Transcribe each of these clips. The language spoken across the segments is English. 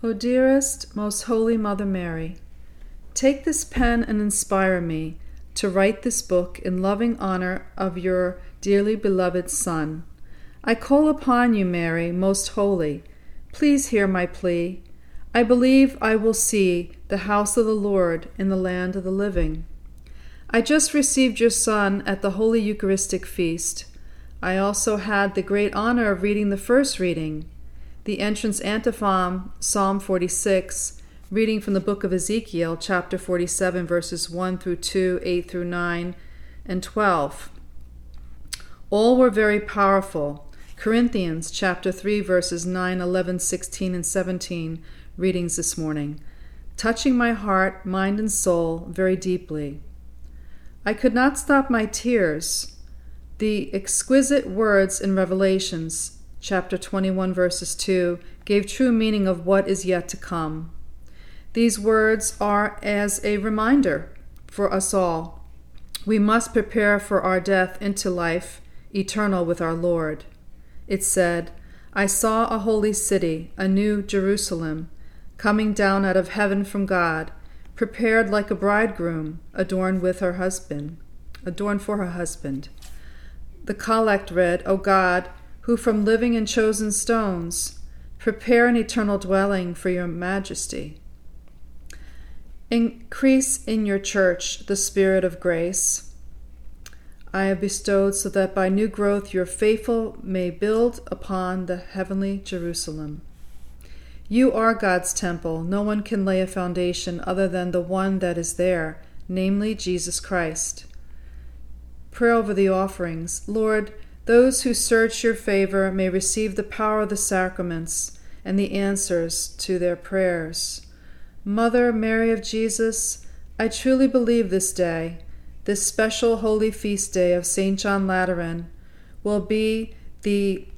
O dearest, most holy Mother Mary, take this pen and inspire me to write this book in loving honor of your dearly beloved Son. I call upon you, Mary, most holy. Please hear my plea. I believe I will see the house of the Lord in the land of the living. I just received your Son at the Holy Eucharistic Feast. I also had the great honor of reading the first reading, the entrance antiphon, Psalm 46, reading from the book of Ezekiel, chapter 47, verses 1 through 2, 8 through 9, and 12. All were very powerful. Corinthians chapter 3, verses 9, 11, 16, and 17, readings this morning, touching my heart, mind, and soul very deeply. I could not stop my tears the exquisite words in Revelations, chapter 21, verses 2, gave true meaning of what is yet to come. These words are as a reminder for us all. We must prepare for our death into life eternal with our Lord. It said, I saw a holy city, a new Jerusalem, coming down out of heaven from God, prepared like a bridegroom, adorned with her husband, adorned for her husband. The collect read, O God, who from living and chosen stones prepare an eternal dwelling for your majesty. Increase in your church the spirit of grace I have bestowed so that by new growth your faithful may build upon the heavenly Jerusalem. You are God's temple. No one can lay a foundation other than the one that is there, namely Jesus Christ. Pray over the offerings. Lord, those who search your favor may receive the power of the sacraments and the answers to their prayers. Mother Mary of Jesus, I truly believe this day, this special holy feast day of St. John Lateran, will be the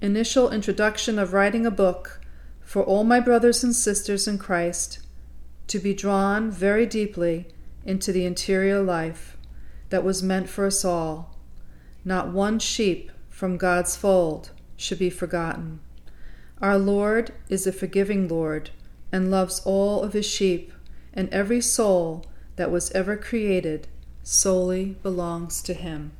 initial introduction of writing a book for all my brothers and sisters in Christ to be drawn very deeply into the interior life that was meant for us all. Not one sheep from God's fold should be forgotten. Our Lord is a forgiving Lord and loves all of his sheep, and every soul that was ever created solely belongs to him.